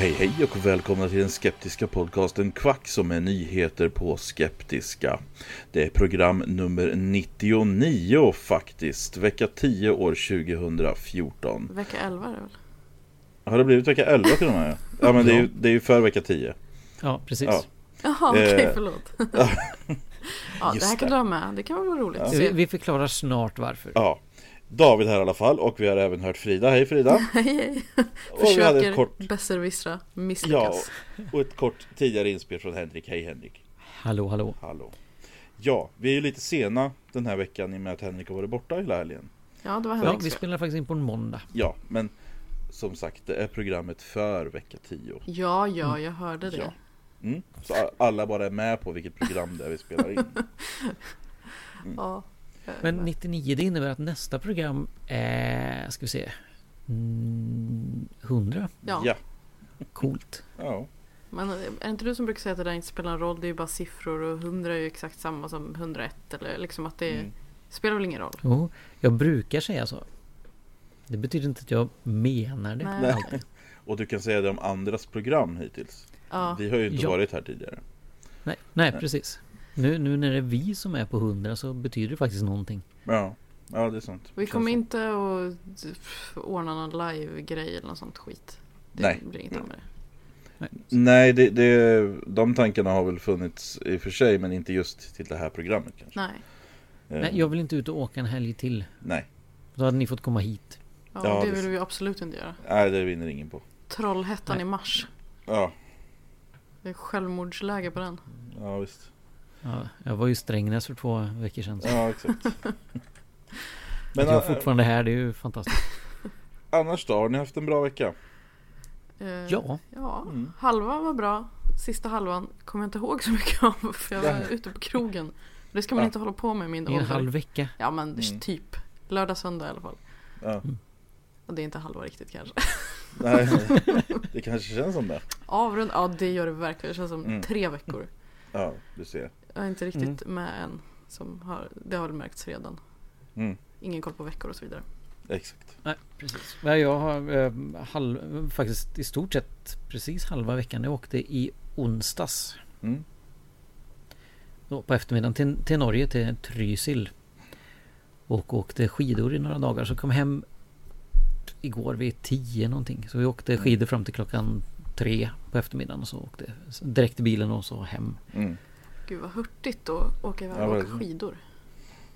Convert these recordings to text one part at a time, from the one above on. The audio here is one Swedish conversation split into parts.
Hej hej och välkomna till den skeptiska podcasten Kvack som är nyheter på skeptiska. Det är program nummer 99 faktiskt, vecka 10 år 2014. Vecka 11 är det väl? Har det blivit vecka 11 till och med? Ja men det är ju, det är ju för vecka 10. Ja, precis. Ja. Jaha, okej, Eh, förlåt. ja, det här kan du ha med. Det kan vara roligt se. vi förklarar snart varför. Ja. David här i alla fall och vi har även hört Frida. Hej Frida! Hej, hej. Och vi hade ett Försöker kort, besserwissra, ja, misslyckas. och ett kort tidigare inspel från Henrik. Hej Henrik! Hallå, hallå. Hallå! Ja, vi är ju lite sena den här veckan i och med att Henrik har varit borta hela helgen. Ja, det var Ja, Henriks vi spelar faktiskt in på en måndag. Ja, men som sagt, det är programmet för vecka 10. Ja, ja, jag hörde det. Ja. Mm. Så alla bara är med på vilket program det är vi spelar in. Ja. Men 99 det innebär att nästa program är, ska vi se, mm, 100. Ja. Ja. Coolt. ja. Men är det inte du som brukar säga att det där inte spelar någon roll? Det är ju bara siffror och 100 är ju exakt samma som 101. Eller liksom att det Mm. spelar väl ingen roll. Jo, jag brukar säga så. Det betyder inte att jag menar det. Nej. Nej. Och du kan säga det om andras program hittills. Ja. Vi har ju inte Ja. varit här tidigare. Nej, nej, precis. Nu, nu när det är vi som är på 100 så betyder det faktiskt någonting. Ja, ja det är sant. Vi kommer inte att ordna någon live-grej eller något sånt skit. Det Nej. blir inget av med det. Nej. Nej, det, det, de tankarna har väl funnits i och för sig, men inte just till det här programmet kanske. Nej. Eh, Nej, jag vill inte ut och åka en helg till. Nej, Då hade ni fått komma hit. Ja, Ja, det det- vill vi absolut inte göra. nej det vinner ingen på. Trollhättan Nej. i mars. Ja, Det är självmordsläge på den. ja visst. Ja, jag var ju i Strängnäs för två veckor sedan. Så. Ja, exakt. Men jag är ä- fortfarande här, det är ju fantastiskt. annars då, har ni haft en bra vecka? Eh, Ja, Ja, Mm. halva var bra. Sista halvan kommer jag inte ihåg så mycket av för jag var Nej. ute på krogen. Det ska man Ja. inte hålla på med i min i en ålder. halv vecka. Ja men Mm. typ. Lördag, söndag i alla fall. Ja. Och det är inte halva riktigt kanske. Nej, det kanske känns som det. Avrund, ja det gör det verkligen. Det känns som Mm. tre veckor. Ja, du ser. Jag är inte riktigt med än. Som har, det har väl märkts redan. Mm, Ingen koll på veckor och så vidare. exakt. Nej, precis. Nej, Jag har eh, halv, faktiskt i stort sett precis halva veckan. Jag åkte i onsdags. Mm. Då på eftermiddagen till, till Norge, till Trysil. Och åkte skidor i några dagar. Så kom hem igår vid tio någonting. Så vi åkte skidor fram till klockan tre på eftermiddagen. Och så åkte direkt i bilen och så hem. Mm. Gud vad hurtigt att åka iväg Ja, och åka skidor.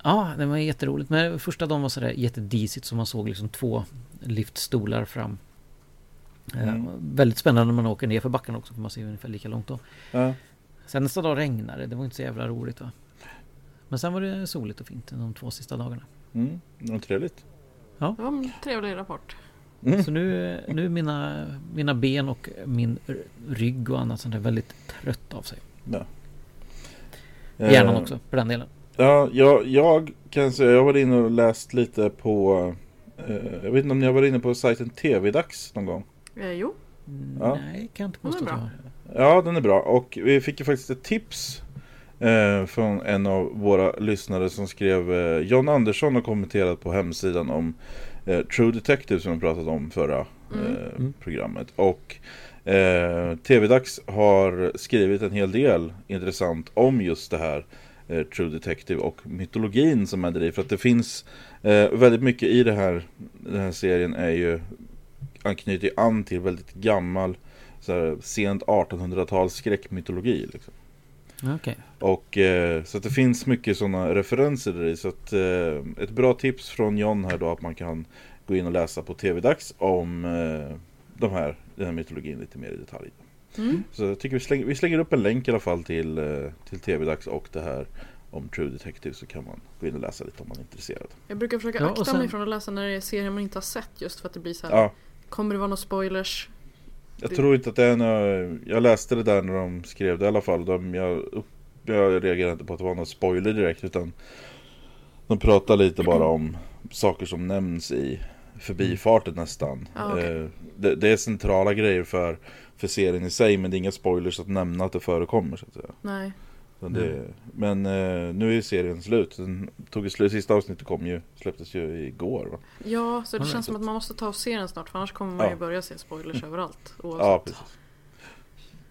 Ja, det var jätteroligt. Men första dagen var sådär jättedisigt så man såg liksom två liftstolar fram. Eh, Mm. väldigt spännande när man åker ner för backen också för man ser ungefär lika långt då. Ja, Sen nästa dag regnade det. Det var inte så jävla roligt va. Men sen var det soligt och fint de två sista dagarna. mm. Det var trevligt. Det var en trevlig rapport. Mm. Så nu, nu är mina, mina ben och min rygg och annat sånt där väldigt trött av sig. Ja. Hjärnan Eh, också för den delen. Ja, jag, jag kan säga, jag var inne och läst lite på Eh, jag vet inte om ni har varit inne på sajten TV-dags någon gång? Eh, jo, Ja. Nej, kan jag inte påstå att har. Ja, den är bra. Och vi fick ju faktiskt ett tips eh, från en av våra lyssnare som skrev eh, John Andersson har kommenterat på hemsidan om eh, True Detective som vi pratade om förra eh, Mm. programmet. Och eh, TV-dags har skrivit en hel del intressant om just det här eh, True Detective och mytologin som är i. För att det finns eh, väldigt mycket i det här, den här serien är ju anknyter an till väldigt gammal så här, sent 1800-tals skräckmytologi. Liksom. Okej. Och eh, så att det finns mycket sådana referenser där i. Så att eh, ett bra tips från John här då att man kan gå in och läsa på TV-dags om eh, de här, den här mytologin lite mer i detalj. Mm. Så jag tycker vi slänger, vi slänger upp en länk i alla fall till, eh, till TV-dags och det här om True Detective så kan man gå in och läsa lite om man är intresserad. jag brukar försöka Ja, och akta sen- mig från att läsa när det är serier man inte har sett just för att det blir så här. Ja, Kommer det vara några spoilers? Jag Det- tror inte att det är några, Jag läste det där när de skrev det i alla fall. De, jag, upp, jag reagerade inte på att det var någon spoiler direkt utan de pratar lite bara om saker som nämns i förbifarten nästan. Ja, okej. Eh, det, det är centrala grejer för, för serien i sig men det är inga spoilers att nämna att det förekommer. Så att säga. Nej. Så det, Men eh, nu är serien slut. Den tog slut. Sista avsnittet kom ju, släpptes ju igår va? Ja, så det Alright. känns som att man måste ta och se den snart för annars kommer man Ja. ju börja se spoilers överallt. Ja, Oavsett. precis.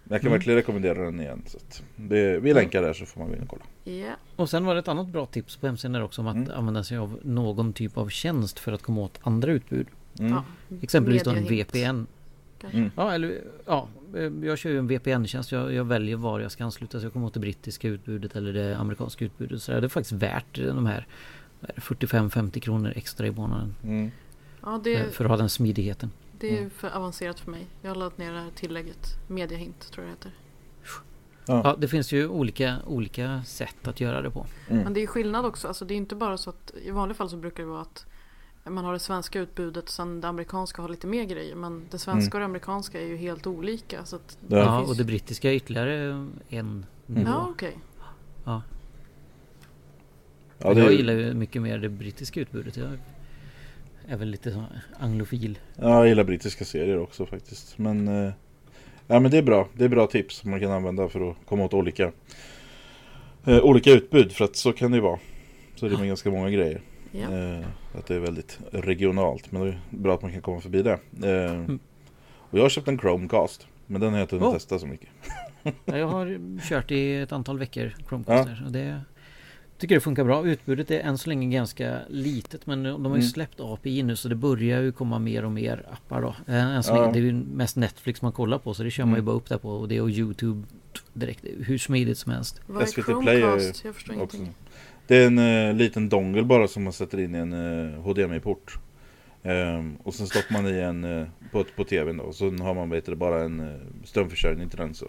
Men jag kan Mm. verkligen rekommendera den igen. Så att det, vi länkar där så får man gå in och kolla. Ja. Och sen var det ett annat bra tips på hemsidan också om att Mm. använda sig av någon typ av tjänst för att komma åt andra utbud. Mm. Ja. Exempelvis då en VPN. Mm. Ja, eller ja, eh, jag kör ju en VPN-tjänst. Jag, jag väljer var jag ska ansluta så jag kommer åt det brittiska utbudet eller det amerikanska utbudet. Så det är faktiskt värt de här vad är det, 45-50 kronor extra i månaden. Mm. Ja, eh, det, För att ha den smidigheten. Det är för avancerat för mig. Jag har laddat ner det här tillägget. Mediahint tror jag det heter. Ja, det finns ju olika, olika sätt att göra det på. Mm. Men det är skillnad också. Alltså det är inte bara så att i vanliga fall så brukar det vara att man har det svenska utbudet och sen det amerikanska har lite mer grejer. Men det svenska Mm. och det amerikanska är ju helt olika. Så att Ja. Ja, finns- och det brittiska är ytterligare en nivå. Ja, okej. Ja. Ja, det, Jag gillar ju mycket mer det brittiska utbudet. Jag är väl lite så anglofil. ja, jag gillar brittiska serier också faktiskt. Men, eh, ja, men det är bra. Det är bra tips som man kan använda för att komma åt olika, eh, olika utbud. För att så kan det ju vara. Så är det med ganska många grejer. Ja. Eh, att det är väldigt regionalt. Men det är bra att man kan komma förbi det. Eh, Mm. och jag har köpt en Chromecast. Men den har jag inte hunnit Oh. testa så mycket. Ja, Jag har kört i ett antal veckor Chromecast där, och det Tycker det funkar bra. Utbudet är än så länge ganska litet men de har ju Mm. släppt API nu så det börjar ju komma mer och mer appar då. Eh, Än så Ja. länge, det är ju mest Netflix man kollar på så det kör man ju Mm. bara upp där på och det och Youtube direkt. Hur smidigt som helst. Vad är SVT Play är? Jag förstår Också. ingenting. Det är en eh, liten dongle bara som man sätter in i en eh, HDMI-port. Ehm, och sen stoppar man i en eh, på, på tvn då. Och så har man vet bara en eh, strömförsörjning till den så.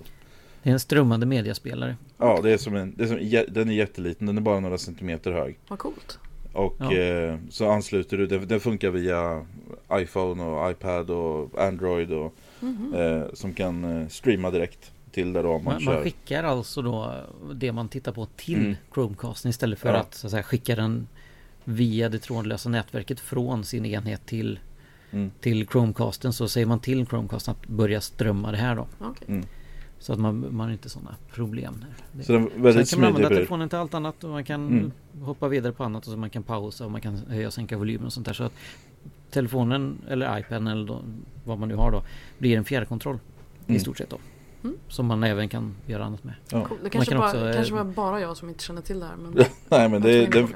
Det är en strömmande mediaspelare. Ja, det är som en, det är som, den är jätteliten. Den är bara några centimeter hög. Vad coolt. Och Ja. eh, så ansluter du, den, den funkar via iPhone och iPad och Android och Mhm. eh, som kan eh, streama direkt till där då man, Man, kör. man skickar alltså då det man tittar på till Mm. Chromecasten istället för Ja. att, så att säga, skicka den via det trådlösa nätverket från sin enhet till, Mm. till Chromecasten så säger man till Chromecasten att börja strömma det här då. Okej. Mm. Så att man, man har inte sådana problem. Det, Så den är Sen väldigt kan man använda telefonen till allt annat och man kan Mm. hoppa vidare på annat och så man kan pausa och man kan höja och sänka volymen och sånt där. Så att telefonen eller iPaden eller då, vad man nu har då blir en fjärrkontroll Mm. i stort sett då. Mm. Som man även kan göra annat med. Ja. Cool. Det kanske, kan bara, också, eh, kanske var bara jag som inte känner till det här. Men Nej men det, in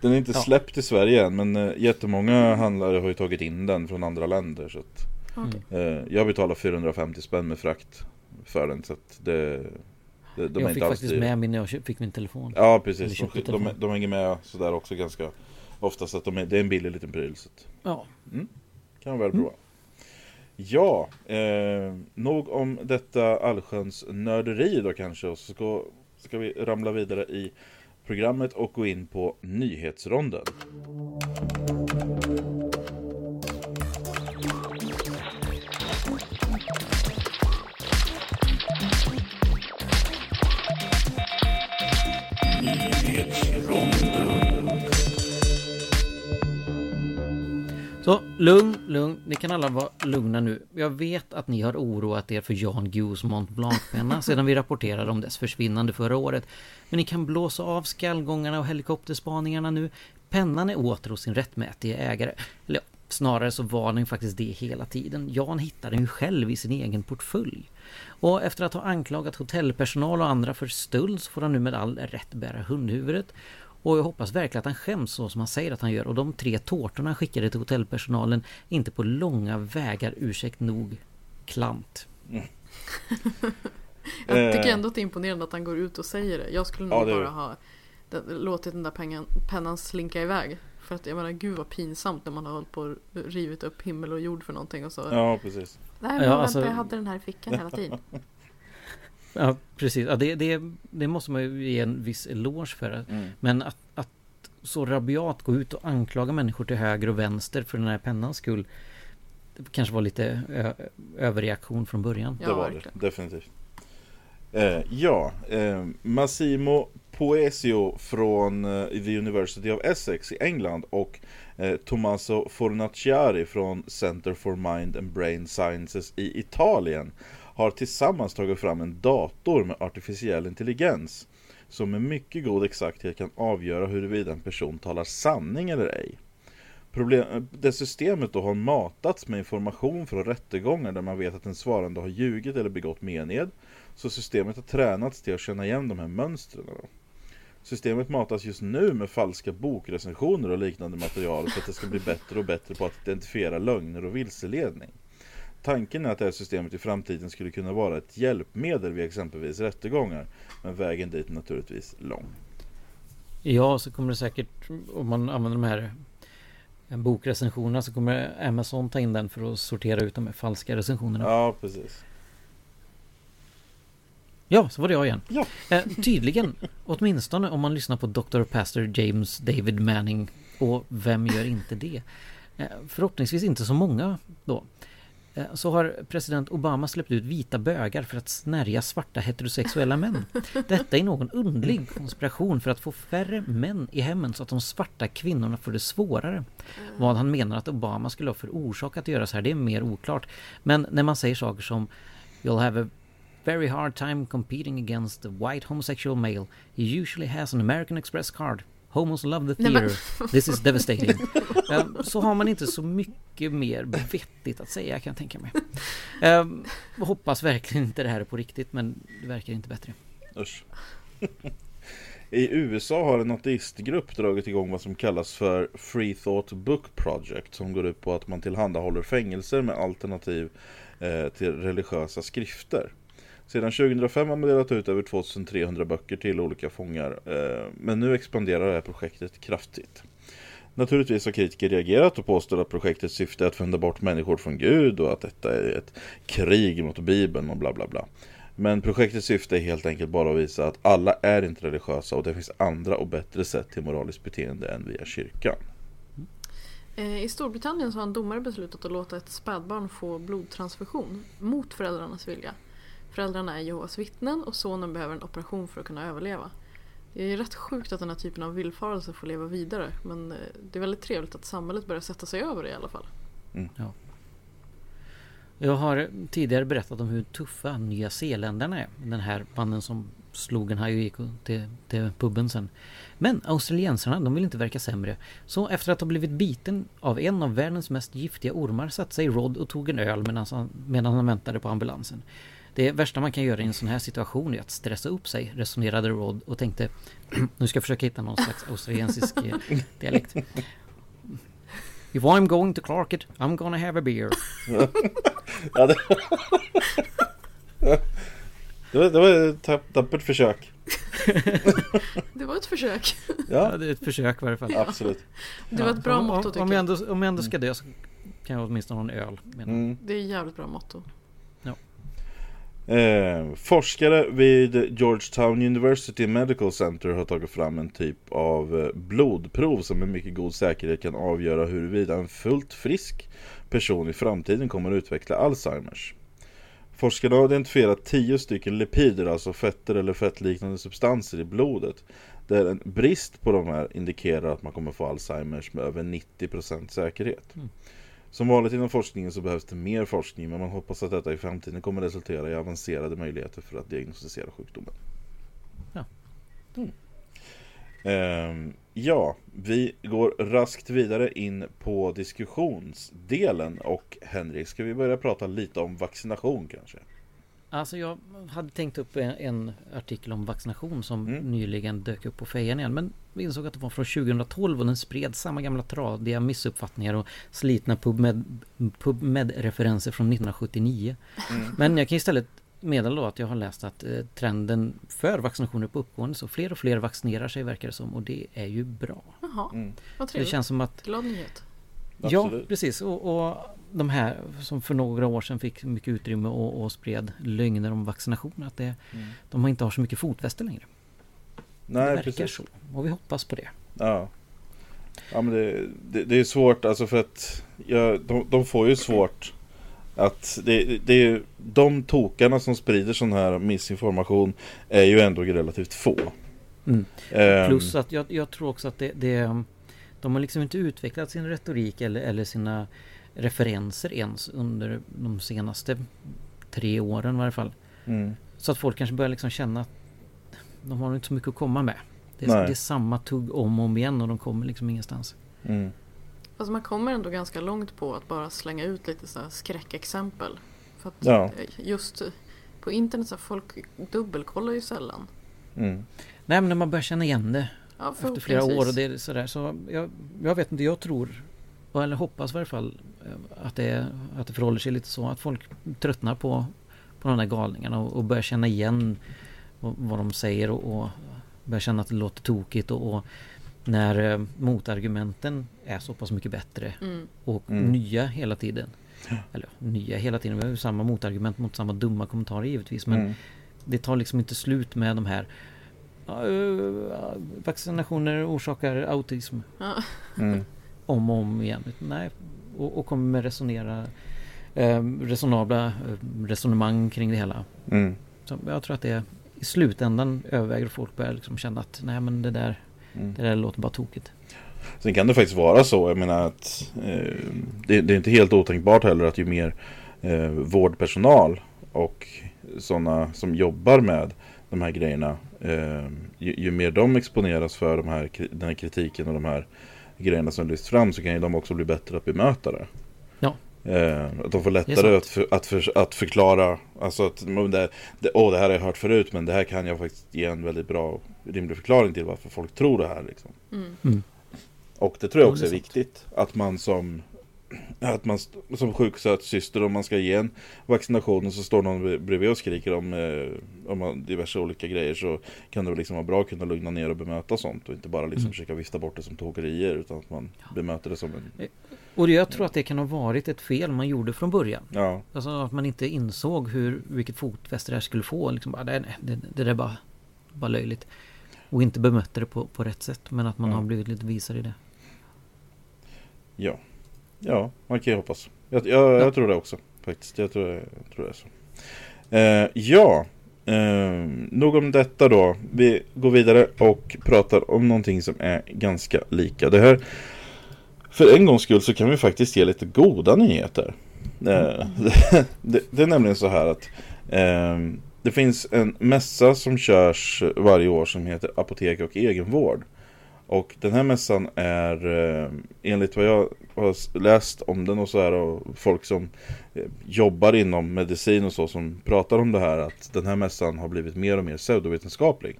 den, är inte Ja. släppt i Sverige än men eh, jättemånga handlare har ju tagit in den från andra länder. Så att, Okej. eh, jag betalar 450 spänn med frakt för den så att det, de är jag fick faktiskt dyra. med min när jag fick min telefon. Ja precis, de, de, de hänger med sådär också ganska ofta så att de är, det är en billig liten pryl. Så att, Ja. kan man väl prova. Ja, eh, nog om detta allsköns nörderi då kanske. Och så ska, ska vi ramla vidare i programmet och gå in på nyhetsronden. Så Lugn, lugn. Ni kan alla vara lugna nu. Jag vet att ni har oroat er för Jan Guillous Mont Blanc-penna sedan vi rapporterade om dess försvinnande förra året. Men ni kan blåsa av skallgångarna och helikopterspaningarna nu. Pennan är åter hos sin rättmätige ägare. Eller ja, snarare så var den ju faktiskt det hela tiden. Jan hittade den ju själv i sin egen portfölj. Och efter att ha anklagat hotellpersonal och andra för stöld så får han nu med all rätt bära hundhuvudet. Och jag hoppas verkligen att han skäms så som han säger att han gör. Och de tre tårtorna han skickade till hotellpersonalen inte på långa vägar, ursäkt nog, klant. Jag tycker Eh. ändå att det är imponerande att han går ut och säger det. Jag skulle nog Ja, det bara ha den, låtit den där pengan, pennan slinka iväg. För att jag menar gud vad pinsamt när man har hållit på och rivit upp himmel och jord för någonting och så. Ja, precis. Nej men Ja, alltså- jag hade den här i fickan hela tiden. Ja, precis. Ja, det, det, det måste man ju ge en viss eloge för. Mm. Men att, att så rabiat gå ut och anklaga människor till höger och vänster för den här pennans skull. Det kanske var lite ö, överreaktion från början. Ja, det var verkligen. det, definitivt. Eh, ja, eh, Massimo Poesio från eh, The University of Essex i England och eh, Tommaso Fornaciari från Center for Mind and Brain Sciences i Italien har tillsammans tagit fram en dator med artificiell intelligens som med mycket god exakthet kan avgöra huruvida en person talar sanning eller ej. Problem, eh, det systemet då har matats med information från rättegångar där man vet att en svarande har ljugit eller begått mened. Så systemet har tränats till att känna igen de här mönstren. Då. Systemet matas just nu med falska bokrecensioner och liknande material för att det ska bli bättre och bättre på att identifiera lögner och vilseledning. Tanken är att det här systemet i framtiden skulle kunna vara ett hjälpmedel vid exempelvis rättegångar, men vägen dit är naturligtvis lång. Ja, så kommer det säkert, om man använder de här eh, bokrecensionerna så kommer Amazon ta in den för att sortera ut de här falska recensionerna. Ja, precis. Ja, så var det jag igen. Ja. Eh, tydligen, åtminstone om man lyssnar på Dr. Pastor James David Manning. Och vem gör inte det? Eh, förhoppningsvis inte så många då. Eh, så har president Obama släppt ut vita bögar för att snärja svarta heterosexuella män. Detta är någon underlig konspiration för att få färre män i hemmen så att de svarta kvinnorna får det svårare. Vad han menar att Obama skulle ha för orsak att göra så här, det är mer oklart. Men när man säger saker som You'll have a very hard time competing against the white homosexual male. He usually has an American Express card. Homos love the theater. This is devastating. Eh, Så har man inte så mycket mer vettigt att säga kan jag tänka mig. Eh, hoppas verkligen inte det här är på riktigt men det verkar inte bättre. Usch. I USA har en ateistgrupp dragit igång vad som kallas för Free Thought Book Project som går ut på att man tillhandahåller fängelser med alternativ eh, till religiösa skrifter. Sedan 2005 har man delat ut över 2300 böcker till olika fångar eh, men nu expanderar det här projektet kraftigt. Naturligtvis har kritiker reagerat och påstår att projektets syfte är att vända bort människor från Gud och att detta är ett krig mot Bibeln och bla bla bla. Men projektets syfte är helt enkelt bara att visa att alla är inte religiösa och det finns andra och bättre sätt till moraliskt beteende än via kyrkan. Eh, I Storbritannien så har en domare beslutat att låta ett spädbarn få blodtransfusion mot föräldrarnas vilja. Föräldrarna är Jehovas vittnen och sonen behöver en operation för att kunna överleva. Det är rätt sjukt att den här typen av villfarelse får leva vidare men eh, det är väldigt trevligt att samhället börjar sätta sig över det i alla fall. Jag har tidigare berättat om hur tuffa Nya Zeeländarna är. Den här mannen som slog en haj och gick till, till puben sen. Men australiensarna, de vill inte verka sämre. Så efter att ha blivit biten av en av världens mest giftiga ormar satte sig Rod och tog en öl medan han, medan han väntade på ambulansen. Det värsta man kan göra i en sån här situation är att stressa upp sig, resonerade Rod och tänkte nu ska jag försöka hitta någon slags australiensisk eh, dialekt. If I'm going to Clarket, I'm gonna have a beer. Ja, det... det var, det var ett tapp- tappert försök. Det var ett försök. Ja, Ja, det är ett försök i varje fall. absolut. Det var ett bra om, motto om, tycker om jag. jag. Ändå, om jag ändå ska dö så kan jag åtminstone ha en öl. Mm. Det är ett jävligt bra motto. Eh, forskare vid Georgetown University Medical Center har tagit fram en typ av eh, blodprov som med mycket god säkerhet kan avgöra huruvida en fullt frisk person i framtiden kommer att utveckla Alzheimers. Forskarna har identifierat 10 stycken lipider, alltså fetter eller fettliknande substanser i blodet. Där en brist på de här indikerar att man kommer få Alzheimers med över 90% säkerhet. Mm. Som vanligt inom forskningen så behövs det mer forskning men man hoppas att detta i framtiden kommer resultera i avancerade möjligheter för att diagnostisera sjukdomen. Ja. Mm. Ehm, ja, vi går raskt vidare in på diskussionsdelen och Henrik, ska vi börja prata lite om vaccination kanske? Alltså jag hade tänkt upp en, en artikel om vaccination som Mm. nyligen dök upp på fejan igen. Men vi insåg att det var från 2012 och den spred samma gamla tradiga missuppfattningar och slitna PubMed, PubMed-referenser från 1979. Men jag kan istället meddela då att jag har läst att eh, trenden för vaccinationer på uppgående så fler och fler vaccinerar sig verkar det som och det är ju bra. Jaha, Mm. vad Det trevligt. känns som att Glad nyhet. Ja, Absolut. precis. Och, och de här som för några år sedan fick mycket utrymme och, och spred lögner om vaccination. Att det, de har inte har så mycket fotfäste längre. det Nej, verkar precis. så. Och vi hoppas på det. Ja. Ja men det, det, det är svårt alltså för att ja, de, de får ju svårt att det, det är de tokarna som sprider sån här missinformation är ju ändå relativt få. Mm. Ehm, Plus att jag, jag tror också att det, det De har liksom inte utvecklat sin retorik eller, eller sina referenser ens under de senaste tre åren i varje fall. mm, Så att folk kanske börjar liksom känna att de har inte så mycket att komma med. Det är, det är samma tugg om och om igen och de kommer liksom ingenstans. mm, Fast man kommer ändå ganska långt på att bara slänga ut lite så här skräckexempel. För att Ja. eh, just på internet så här, folk dubbelkollar ju sällan. mm. Nej men när man börjar känna igen det Ja, efter flera år och det är sådär så jag, jag vet inte, jag tror eller hoppas i varje fall eh, att det, att det förhåller sig lite så att folk tröttnar på, på de där galningarna och, och börjar känna igen vad, de säger och, och börjar känna att det låter tokigt och, och när eh, motargumenten är så pass mycket bättre Mm. och Mm. nya hela tiden. Eller nya hela tiden, vi har ju samma motargument mot samma dumma kommentarer givetvis men Mm. det tar liksom inte slut med de här "Ja, eh, Vaccinationer orsakar autism Ja. Mm. Om och om igen. Nej, och, och kommer med resonera eh, resonabla eh, resonemang kring det hela. Mm. Så jag tror att det i slutändan överväger folk börjar liksom känna att nej men det där, Mm. det där låter bara tokigt. Sen kan det faktiskt vara så, jag menar att eh, det, det är inte helt otänkbart heller att ju mer eh, vårdpersonal och sådana som jobbar med de här grejerna, eh, ju, ju mer de exponeras för de här, den här kritiken och de här grejerna som lyfts fram så kan ju de också bli bättre att bemöta det. Ja. Eh, att de får lättare att, för, att, för, att förklara, alltså att det, det, åh, det här har jag hört förut men det här kan jag faktiskt ge en väldigt bra rimlig förklaring till varför folk tror det här. Liksom. Mm. Mm. Och det tror jag Ja, också det är är viktigt. Att man som att man som sjuksköterska om man ska ge en vaccination och så står någon bre- bredvid och skriker om, eh, om diverse olika grejer så kan det väl liksom vara bra att kunna lugna ner och bemöta sånt och inte bara liksom Mm. försöka vifta bort det som tokerier utan att man bemöter det som en Och jag tror att det kan ha varit ett fel man gjorde från början. Ja, Alltså att man inte insåg hur, vilket fotfäste det här skulle få. Liksom bara, nej, nej, det, det där är bara, bara löjligt. Och inte bemötte det på, på rätt sätt. Men att man Ja. har blivit lite visare i det. ja Ja, man kan ju hoppas. Jag, jag, jag tror det också faktiskt. Jag tror, jag tror det är så. Eh, Ja eh, Nog om detta då. Vi går vidare och pratar om någonting som är ganska lika Det här. För en gångs skull så kan vi faktiskt ge lite goda nyheter. Eh, det, det är nämligen så här att eh, Det finns en mässa som körs varje år som heter Apotek och egenvård och den här mässan är eh, enligt vad jag har läst om den och så här och folk som eh, jobbar inom medicin och så som pratar om det här att den här mässan har blivit mer och mer pseudovetenskaplig.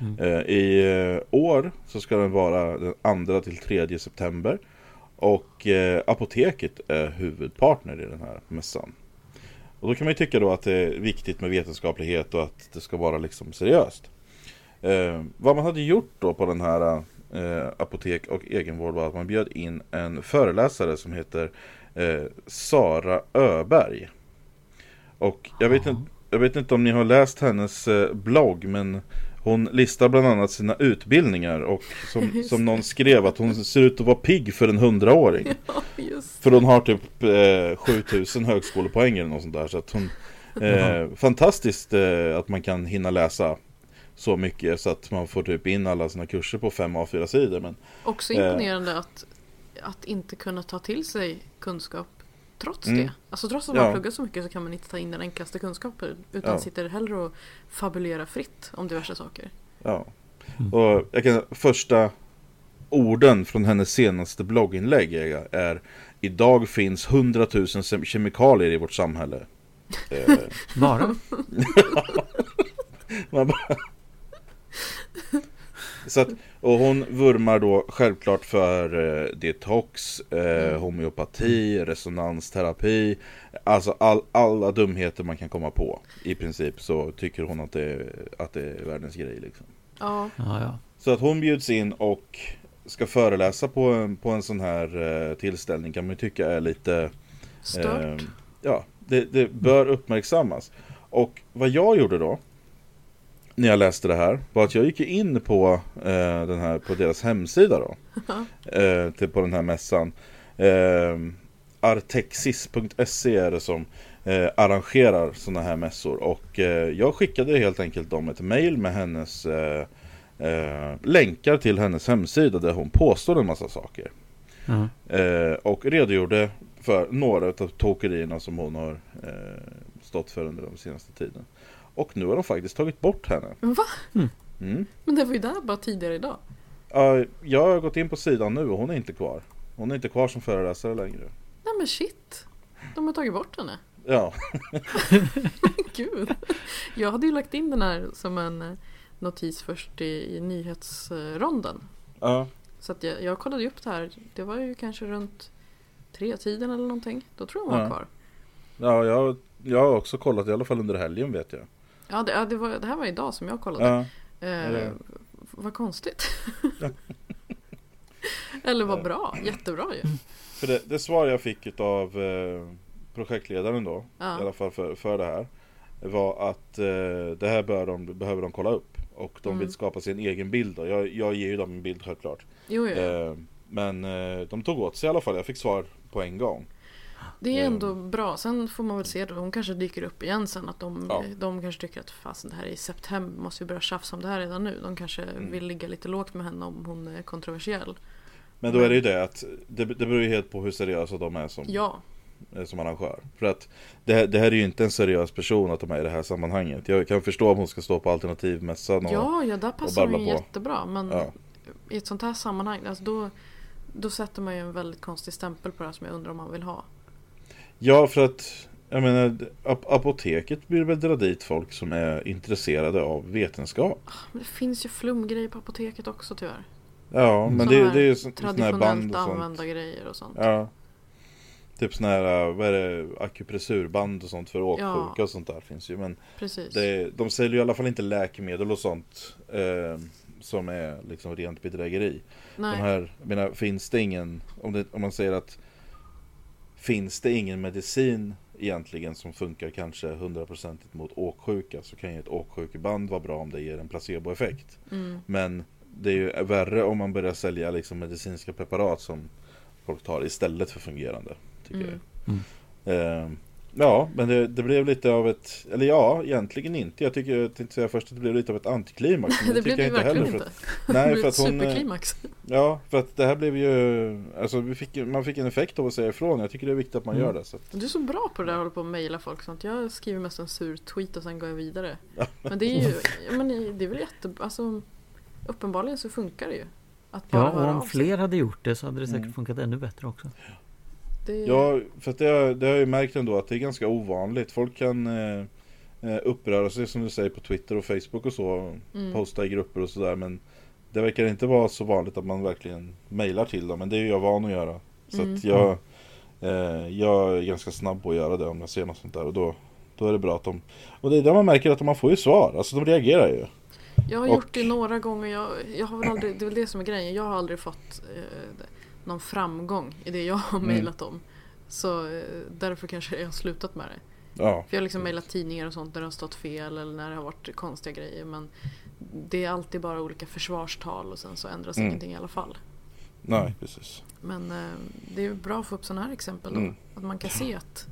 Mm. Eh, I år så ska den vara den 2 till 3 september och apoteket är huvudpartner i den här mässan. Och då kan man ju tycka då att det är viktigt med vetenskaplighet och att det ska vara liksom seriöst. Vad man hade gjort då på den här eh, apotek och egenvård var att man bjöd in en föreläsare som heter eh, Sara Öberg. Och jag vet, inte, jag vet inte om ni har läst hennes eh, blogg men hon listar bland annat sina utbildningar och som, som någon skrev att hon ser ut att vara pigg för en hundraåring. Ja, För hon har typ eh, 7000 högskolepoäng eller något sånt där. Så att hon, eh, fantastiskt eh, att man kan hinna läsa så mycket så att man får typ in alla sina kurser på fem A4 sidor. Men Också Eh. imponerande att att inte kunna ta till sig kunskap trots Mm. det. Alltså trots att man Ja. har pluggat så mycket så kan man inte ta in den enklaste kunskapen utan Ja. sitter hellre och fabulerar fritt om diverse saker. Ja. Och jag kan, första orden från hennes senaste blogginlägg är, Idag finns 100 000 sem- kemikalier i vårt samhälle. Eh, Bara? man bara... Så att, och hon vurmar då självklart för eh, detox, eh, homeopati, resonansterapi. Alltså all, alla dumheter man kan komma på I princip så tycker hon att det, att det är världens grej liksom. Ja, Ja, ja. Så att hon bjuds in och ska föreläsa på en, på en sån här eh, tillställning kan man ju tycka är lite stört. eh, Ja, det, det bör uppmärksammas. Och vad jag gjorde då När jag läste det här var att jag gick in på eh, den här på deras hemsida då. Eh, till, På den här mässan. Eh, Artexis.se är det som eh, arrangerar sådana här mässor. Och eh, jag skickade helt enkelt dem ett mail med hennes eh, eh, länkar till hennes hemsida där hon påstår en massa saker. Eh, och redogjorde för några av tokerierna som hon har eh, stått för under den senaste tiden. Och nu har de faktiskt tagit bort henne. Va? Mm. Men det var ju där bara tidigare idag. Ja, jag har gått in på sidan nu och hon är inte kvar. Hon är inte kvar som föreläsare längre. Nej men shit. De har tagit bort henne. Ja, Gud. Jag hade ju lagt in den här som en eh, notis först i, i nyhetsronden. ja, Så att jag, jag kollade upp det här. Det var ju kanske runt tre tiden eller någonting. Då tror jag hon var Ja. kvar. ja jag, jag har också kollat i alla fall under helgen vet jag. Ja, det, ja det, var, det här var idag som jag kollade. Ja, Eh, vad konstigt. Eller vad bra, jättebra ju. för det, det svar jag fick av eh, projektledaren då, i alla Ja, fall för, för det här var att eh, det här bör de, behöver de kolla upp och de Mm. vill skapa sin egen bild. Då. Jag, jag ger ju dem en bild självklart. jo, jo. Eh, men eh, de tog åt sig i alla fall. Jag fick svar på en gång. Det är Mm. ändå bra. Sen får man väl se då. Hon kanske dyker upp igen sen. Att de, Ja. de kanske tycker att fasen det här är i september. Måste vi börja tjafsa om det här redan nu. De kanske Mm. vill ligga lite lågt med henne om hon är kontroversiell. Men då är det ju det att det, det beror ju helt på hur seriösa de är som, Ja, eh, som arrangör. För att det, här- det här är ju inte en seriös person att de är i det här sammanhanget. Jag kan förstå om hon ska stå på alternativmässan och ja, ja där passar hon ju jättebra. Men Ja. i ett sånt här sammanhang. Alltså då, då sätter man ju en väldigt konstig stämpel på det här som jag undrar om man vill ha. Ja, för att jag menar, ap- apoteket vill väl dra dit folk som är intresserade av vetenskap. Men det finns ju flumgrejer på apoteket också tyvärr. Ja, men det, det är ju så- såna här band och sånt. använda grejer och sånt. Ja. Typ såna här, vad är det, akupressurband och sånt för åksjuka Ja. och sånt där finns ju. Men Precis. det, de säljer ju i alla fall inte läkemedel och sånt eh, som är liksom rent bedrägeri. Nej. De här, jag menar, finns det ingen, om, det, om man säger att Finns det ingen medicin egentligen som funkar kanske 100% mot åksjuka så kan ju ett åksjukeband vara bra om det ger en placeboeffekt. Mm. Men det är ju värre om man börjar sälja liksom medicinska preparat som folk tar istället för fungerande. Tycker Mm. jag. Eh, ja, men det, det blev lite av ett, eller ja, egentligen inte. Jag tycker, jag tänkte säga först att det blev lite av ett antiklimax. men det blev tycker det jag verkligen inte. För, nej, det blev för att hon, eh, superklimax. Ja, för att det här blev ju, alltså vi fick, man fick en effekt av att säga ifrån. Jag tycker det är viktigt att man Mm. gör det. Så att, Du är så bra på det där att hålla på och mejla folk sånt. Jag skriver mest en sur tweet och sen går jag vidare. Men det är ju, ja, men det är väl jättebra. Alltså, uppenbarligen så funkar det ju. Att bara Ja, och om fler hade gjort det så hade det säkert Mm. funkat ännu bättre också. Det, ja, för att det, har- det har jag ju märkt ändå att det är ganska ovanligt. Folk kan eh, eh, uppröra sig som du säger på Twitter och Facebook och så. Mm. Posta i grupper och sådär. Men det verkar inte vara så vanligt att man verkligen mejlar till dem. Men det är jag van att göra. Så Mm. att jag, eh, jag är ganska snabb på att göra det om jag ser något sånt där. Och då, då är det bra att de... Och det är där man märker att man får ju svar. Alltså de reagerar ju. Jag har och- gjort det några gånger. Jag, jag har väl aldrig, det är väl det som är grejen. Jag har aldrig fått eh, någon framgång i det jag har Mm. mejlat om. Så eh, därför kanske jag har slutat med det. Ja, För jag har liksom mejlat tidningar och sånt där det har stått fel eller när det har varit konstiga grejer. Men det är alltid bara olika försvarstal och sen så ändras Mm. ingenting i alla fall. nej precis. Men eh, det är bra att få upp sådana här exempel då. Mm. Att man kan se att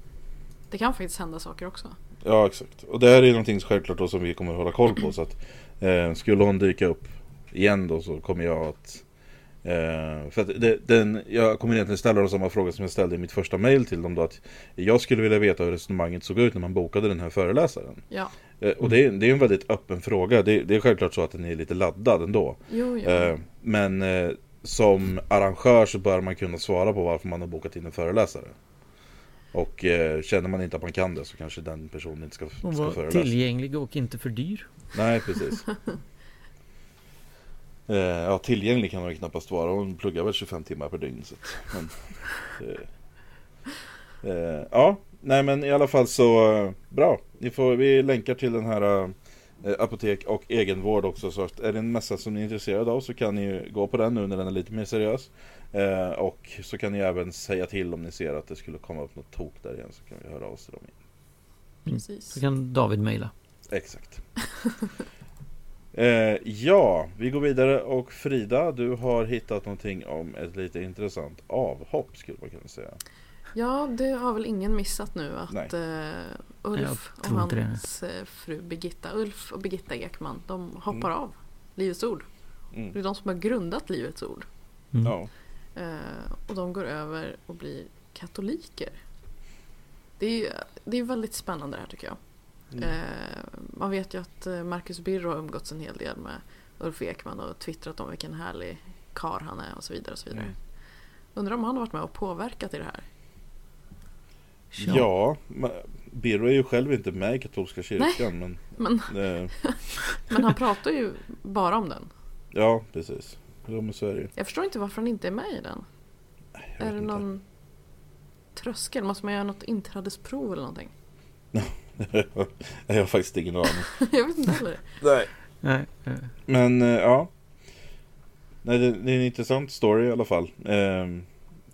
det kan faktiskt hända saker också. Ja exakt. Och det här är någonting självklart då som vi kommer att hålla koll på. Så att eh, skulle hon dyka upp igen då så kommer jag att Eh, för att det, den, jag kommer egentligen ställa dem samma fråga som jag ställde i mitt första mail till dem då att Jag skulle vilja veta hur resonemanget såg ut när man bokade den här föreläsaren Ja, eh, Och det, är- det är en väldigt öppen fråga, det, det är självklart så att den är lite laddad ändå jo, jo. eh, Men eh, som arrangör så bör man kunna svara på varför man har bokat in en föreläsare Och eh, känner man inte att man kan det så kanske den personen inte ska, ska föreläsa tillgänglig och inte för dyr. Nej, precis. eh, ja, tillgänglig kan hon ju knappast vara. Hon pluggar väl 25 timmar per dygn. Så att, men, eh, eh, ja, nej men i alla fall så eh, bra. Ni får, vi länkar till den här eh, apotek och egenvård också. Så att är det en mässa som ni är intresserade av så kan ni gå på den nu när den är lite mer seriös. Eh, och så kan ni även säga till om ni ser att det skulle komma upp något tok där igen så kan vi höra av oss till dem. igen. Precis. Så kan David mejla. Exakt. eh, ja, vi går vidare och Frida, du har hittat någonting om ett lite intressant avhopp skulle man kunna säga. Ja, det har väl ingen missat nu att eh, Ulf och hans eh, fru Birgitta, Ulf och Birgitta Ekman, de hoppar av Livets Ord. Mm. Det är de som har grundat Livets Ord. Mm. Eh, och de går över och blir katoliker. Det är det är väldigt spännande det här tycker jag. Mm. Eh, man vet ju att eh, Marcus Birro har umgåtts en hel del med Ulf Ekman och twittrat om vilken härlig kar han är och så vidare. Och så vidare. Mm. Undrar om han har varit med och påverkat i det här. Ja, men Birro är ju själv inte med i katolska kyrkan men Men, eh, men han pratar ju bara om den. ja, precis. Ju. Jag förstår inte varför han inte är med i den. Är det inte. någon tröskel? Måste man göra något inträdesprov eller någonting? jag har faktiskt ingen aning. jag vet inte heller. Nej. Nej, Men eh, ja. Nej, det, det är en intressant story i alla fall. Eh,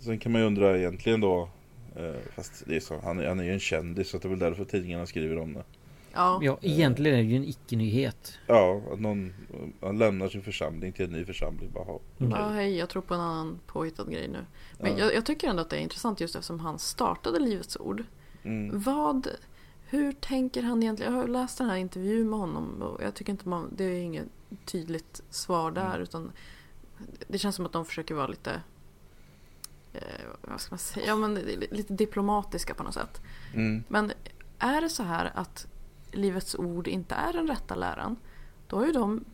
sen kan man ju undra egentligen då. Eh, fast det är så, han, är- han är ju en kändis så det är väl därför tidningarna skriver om det. Ja, ja, egentligen är det ju en icke-nyhet. Ja, att någon han lämnar sin församling till en ny församling. Bara, ha, ja, hej, jag tror på en annan påhittad grej nu. Men Ja. jag, jag tycker ändå att det är intressant just eftersom han startade Livets Ord. Mm. Vad, hur tänker han egentligen? Jag har läst den här intervjun med honom och jag tycker inte man, det är inget tydligt svar där Mm. utan det känns som att de försöker vara lite eh, vad ska man säga, ja, men lite diplomatiska på något sätt. Mm. Men är det så här att Livets Ord inte är den rätta läran då har ju de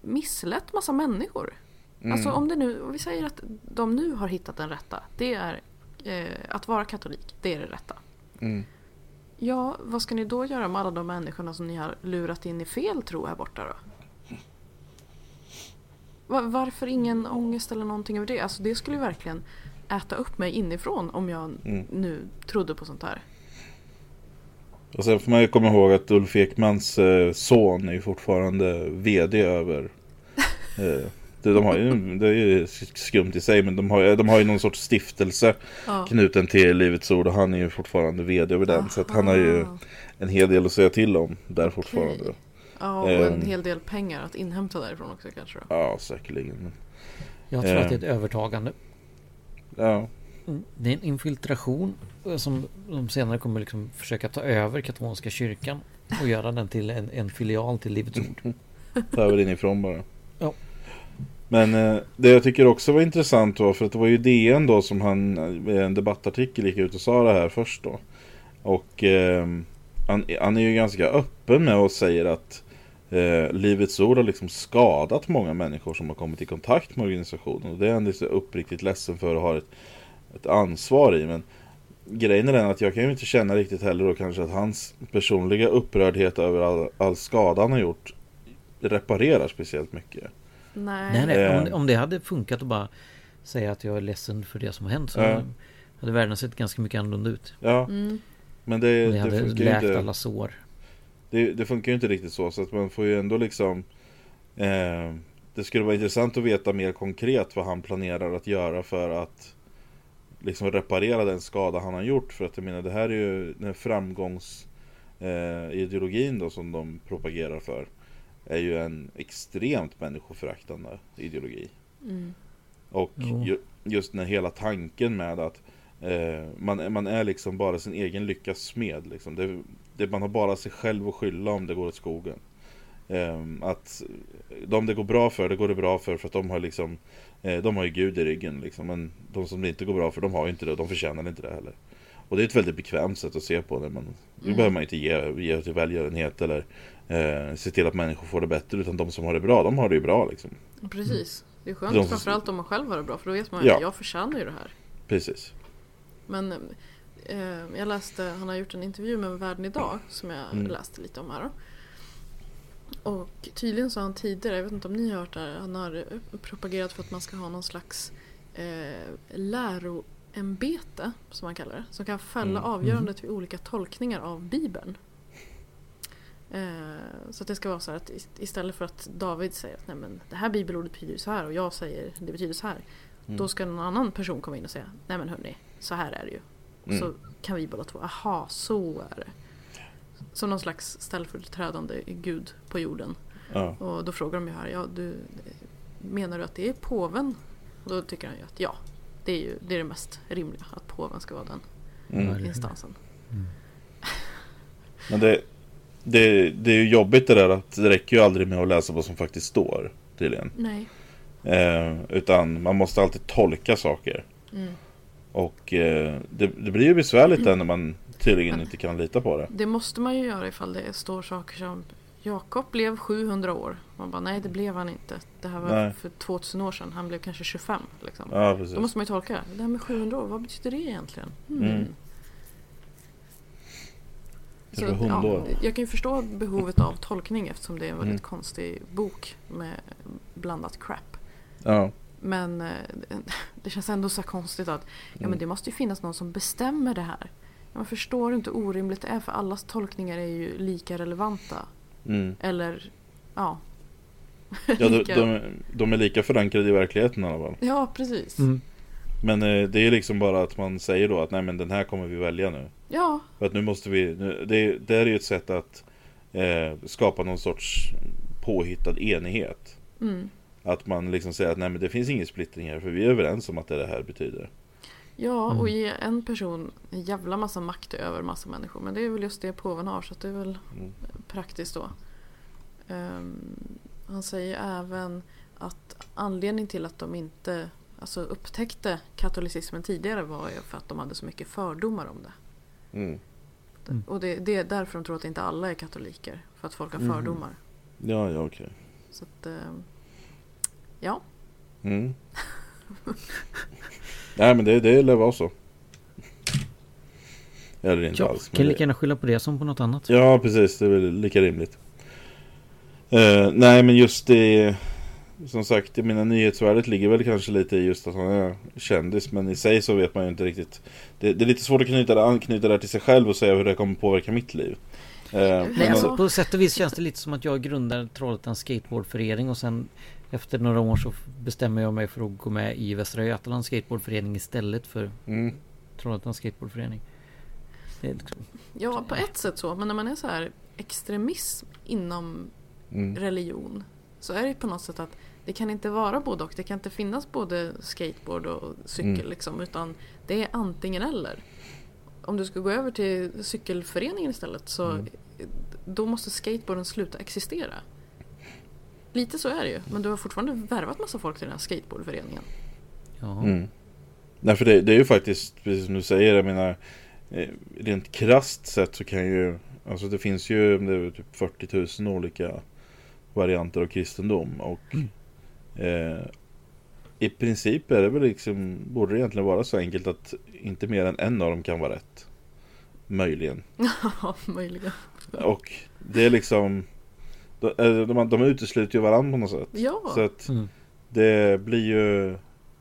misslett massa människor. Mm. Alltså om det nu, om vi säger att de nu har hittat den rätta. Det är eh, att vara katolik, det är det rätta. Mm. Ja, vad ska ni då göra med alla de människorna som ni har lurat in i fel tro här borta då? Va- varför ingen ångest eller någonting över det? Alltså det skulle ju verkligen äta upp mig inifrån om jag Mm. nu trodde på sånt här. Och sen får man ju komma ihåg att Ulf Ekmans eh, son är ju fortfarande vd över eh, de har ju, det är ju skumt i sig men de har, ju- de har ju någon sorts stiftelse Ja. knuten till Livets Ord och han är ju fortfarande vd över den. Så att han har ju Aha. en hel del att säga till om där fortfarande. Ja, och en Ehm. hel del pengar att inhämta därifrån också kanske då. Ja, säkerligen. Men, Jag tror Eh. att det är ett övertagande. ja, Det är en infiltration eh, som de senare kommer liksom försöka ta över katolska kyrkan och göra den till en, en filial till Livets Ord. ta över inifrån bara. Men eh, det jag tycker också var intressant var för att det var ju DN då som han eh, i en debattartikel gick ut och sa det här först då. Och eh, han, han är ju ganska öppen med och säger att eh, Livets Ord har liksom skadat många människor som har kommit i kontakt med organisationen. Och det är han liksom uppriktigt ledsen för och har ett, ett ansvar i. Men grejen är den att jag kan ju inte känna riktigt heller då kanske att hans personliga upprördhet över all, all skada han har gjort reparerar speciellt mycket. Nej. Nej, nej, om, Eh. om det hade funkat att bara säga att jag är ledsen för det som har hänt så Ja. hade världen sett ganska mycket annorlunda ut. Ja, Mm. men det, Och det det, hade funkar ju läkt inte. alla sår. Det, det funkar ju inte riktigt så, så att man får ju ändå liksom eh, Det skulle vara intressant att veta mer konkret vad han planerar att göra för att Liksom reparera den skada han har gjort för att jag menar det här är ju den framgångs eh, då som de propagerar för Är ju en extremt människoföraktande ideologi Mm. Och ju, just den hela tanken med att eh, man, man är liksom bara sin egen lyckas smed. Liksom. Det, det, man har bara sig själv att skylla om det går åt skogen. Ehm, att de det går bra för, det går det bra för för att de har liksom eh, De har ju Gud i ryggen liksom. Men de som det inte går bra för, de har ju inte det och de förtjänar inte det heller. Och det är ett väldigt bekvämt sätt att se på det. Men nu Mm. behöver man inte ge, ge till välgörenhet eller eh, se till att människor får det bättre. Utan de som har det bra, de har det ju bra liksom. Precis. Det är skönt De som- framförallt om man själv har det bra för då vet man Ja. att jag förtjänar ju det här. Precis. Men eh, jag läste, han har gjort en intervju med Världen Idag som jag Mm. läste lite om här då. Och tydligen sa han tidigare, jag vet inte om ni har hört det här, han har propagerat för att man ska ha någon slags eh, läroämbete, som man kallar det, som kan fälla Mm. avgörandet vid olika tolkningar av Bibeln. Eh, så att det ska vara så här att ist- istället för att David säger att Nej, men det här bibelordet betyder så här och jag säger det betyder så här. Mm. Då ska någon annan person komma in och säga Nej men hörni, så här är det ju. Och Så Mm. kan vi båda två, aha så är det. Som någon slags ställföreträdande gud på jorden. Ja. Och då frågar de ju här, ja du menar du att det är påven? Och då tycker han ju att ja, det är ju det, är det mest rimliga att påven ska vara den Mm. instansen. Men det, det, det är ju jobbigt det där att det räcker ju aldrig med att läsa vad som faktiskt står. Tydligen. Nej. Eh, utan man måste alltid tolka saker. Mm. Och eh, det, det blir ju besvärligt där när man tydligen inte kan lita på det. Det måste man ju göra ifall det står saker som Jakob blev 700 år. Man bara nej det blev han inte. Det här var Nej. för 2000 år sedan. Han blev kanske 25. Liksom. Ja, precis. Då måste man ju tolka. Det här med 700 år, vad betyder det egentligen? Mm. Det var hundår. jag kan ju förstå behovet av tolkning eftersom det är en väldigt Mm. konstig bok med blandat crap. Ja. Men eh, det känns ändå så konstigt att ja, Mm. men det måste ju finnas någon som bestämmer det här. Man förstår inte hur orimligt det är för allas tolkningar är ju lika relevanta. Mm. Eller ja. Ja, de, de, de är lika förankrade i verkligheten i alla fall. ja, precis. Mm. Men eh, det är liksom bara att man säger då att nej men den här kommer vi välja nu. Ja, För att nu måste vi, nu, det, det är ju ett sätt att eh, skapa någon sorts påhittad enighet. mm. Att man liksom säger att nej men det finns ingen splittring här för vi är överens om att det, är det här betyder. Ja och ge en person en jävla massa makt över massa människor. Men det är väl just det påven har så det är väl Mm. praktiskt då. Ehm, han säger även att anledningen till att de inte alltså, upptäckte katolicismen tidigare var ju för att de hade så mycket fördomar om det. Mm. Mm. Och det, det är därför de tror att inte alla är katoliker. För att folk har Mhm. fördomar. Ja, ja okej. Så att, ehm, ja. Nej men det, det lär vara så. Eller inte Ja, alls. men kan lika gärna skylla på det som på något annat. Ja, precis. Det är väl lika rimligt. Eh, nej, men just det... Som sagt, jag menar nyhetsvärdet ligger väl kanske lite i just att han är kändis. Men i sig så vet man ju inte riktigt. Det, det är lite svårt att knyta det, anknyta det till sig själv och säga hur det kommer påverka mitt liv. Eh, Nej, Nej, men- alltså, på sätt och vis känns det lite som att jag grundar Trollhättans skateboardförening och sen efter några år så bestämmer jag mig för att gå med i Västra Götalands skateboardförening istället för mm, Trollhättans skateboardförening. Det är liksom, ja, på ett sätt så. Men när man är så här extremism inom mm, religion så är det på något sätt att det kan inte vara både och. Det kan inte finnas både skateboard och cykel Mm. liksom, utan det är antingen eller. Om du ska gå över till cykelföreningen istället så Mm. då måste skateboarden sluta existera. Lite så är det ju, men du har fortfarande värvat massa folk till den här skateboardföreningen. ja. mm. Nej, för det, det är ju faktiskt, precis som du säger, jag menar... eh, Rent krasst sett så kan ju... Alltså det finns ju det typ 40 000 olika varianter av kristendom. Och eh, i princip är det väl liksom, borde det egentligen vara så enkelt att inte mer än en av dem kan vara rätt. Möjligen. Ja, möjligen. Och det är liksom, de, eh, de, de utesluter ju varandra på något sätt. Ja, Så att Mm. det blir ju,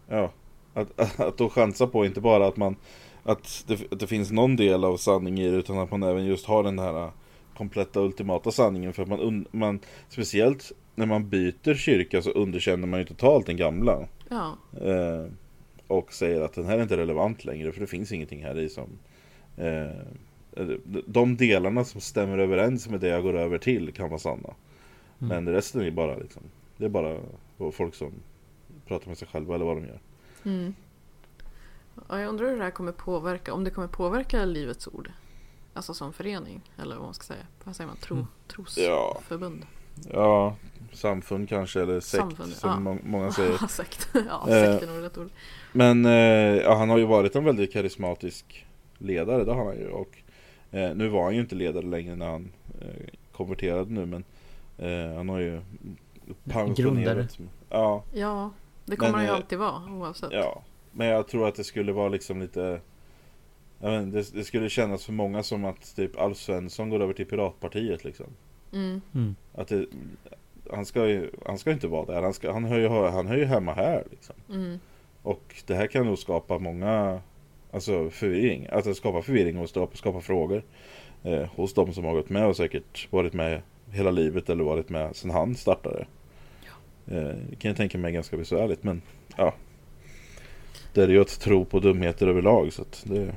ja, att, att, att då chansa på inte bara att man, att det, att det finns någon del av sanning i det utan att man även just har den här äh, kompletta ultimata sanningen för att man, man speciellt när man byter kyrka så underkänner man ju totalt den gamla. ja, Eh, och säger att den här är inte relevant längre för det finns ingenting här i som eh, de delarna som stämmer överens med det jag går över till kan vara sanna. Mm. Men resten är bara liksom Det är bara folk som pratar med sig själva eller vad de gör. Mm. Ja, jag undrar hur det här kommer påverka, om det kommer påverka Livets Ord. Alltså som förening, eller vad man ska säga. Vad säger man? Tro, Mm. Ja. Trosförbund. ja, samfund kanske eller sekt Samfund, som ja. må många säger. sekt. Ja, Eh, sekt är nog rätt ord. Men eh, ja, han har ju varit en väldigt karismatisk ledare, det har han ju. Och eh, nu var han ju inte ledare längre när han eh, konverterade nu, men eh, han har ju pensionerat. Ja, Ja, det kommer Men, han ju eh, alltid vara oavsett. ja. Men jag tror att det skulle vara liksom lite jag vet, inte, det, det skulle kännas för många som att typ Alf Svensson går över till Piratpartiet liksom. Mm. Mm. Att det, han ska ju han ska inte vara där, han, ska, han, hör ju, han hör ju hemma här liksom. Mm. Och det här kan nog skapa många Alltså förvirring, alltså skapa förvirring och skapa, skapa frågor eh, Hos de som har gått med och säkert varit med hela livet eller varit med sedan han startade eh, Det kan jag tänka mig ganska besvärligt men ja Det är ju att tro på dumheter överlag så att det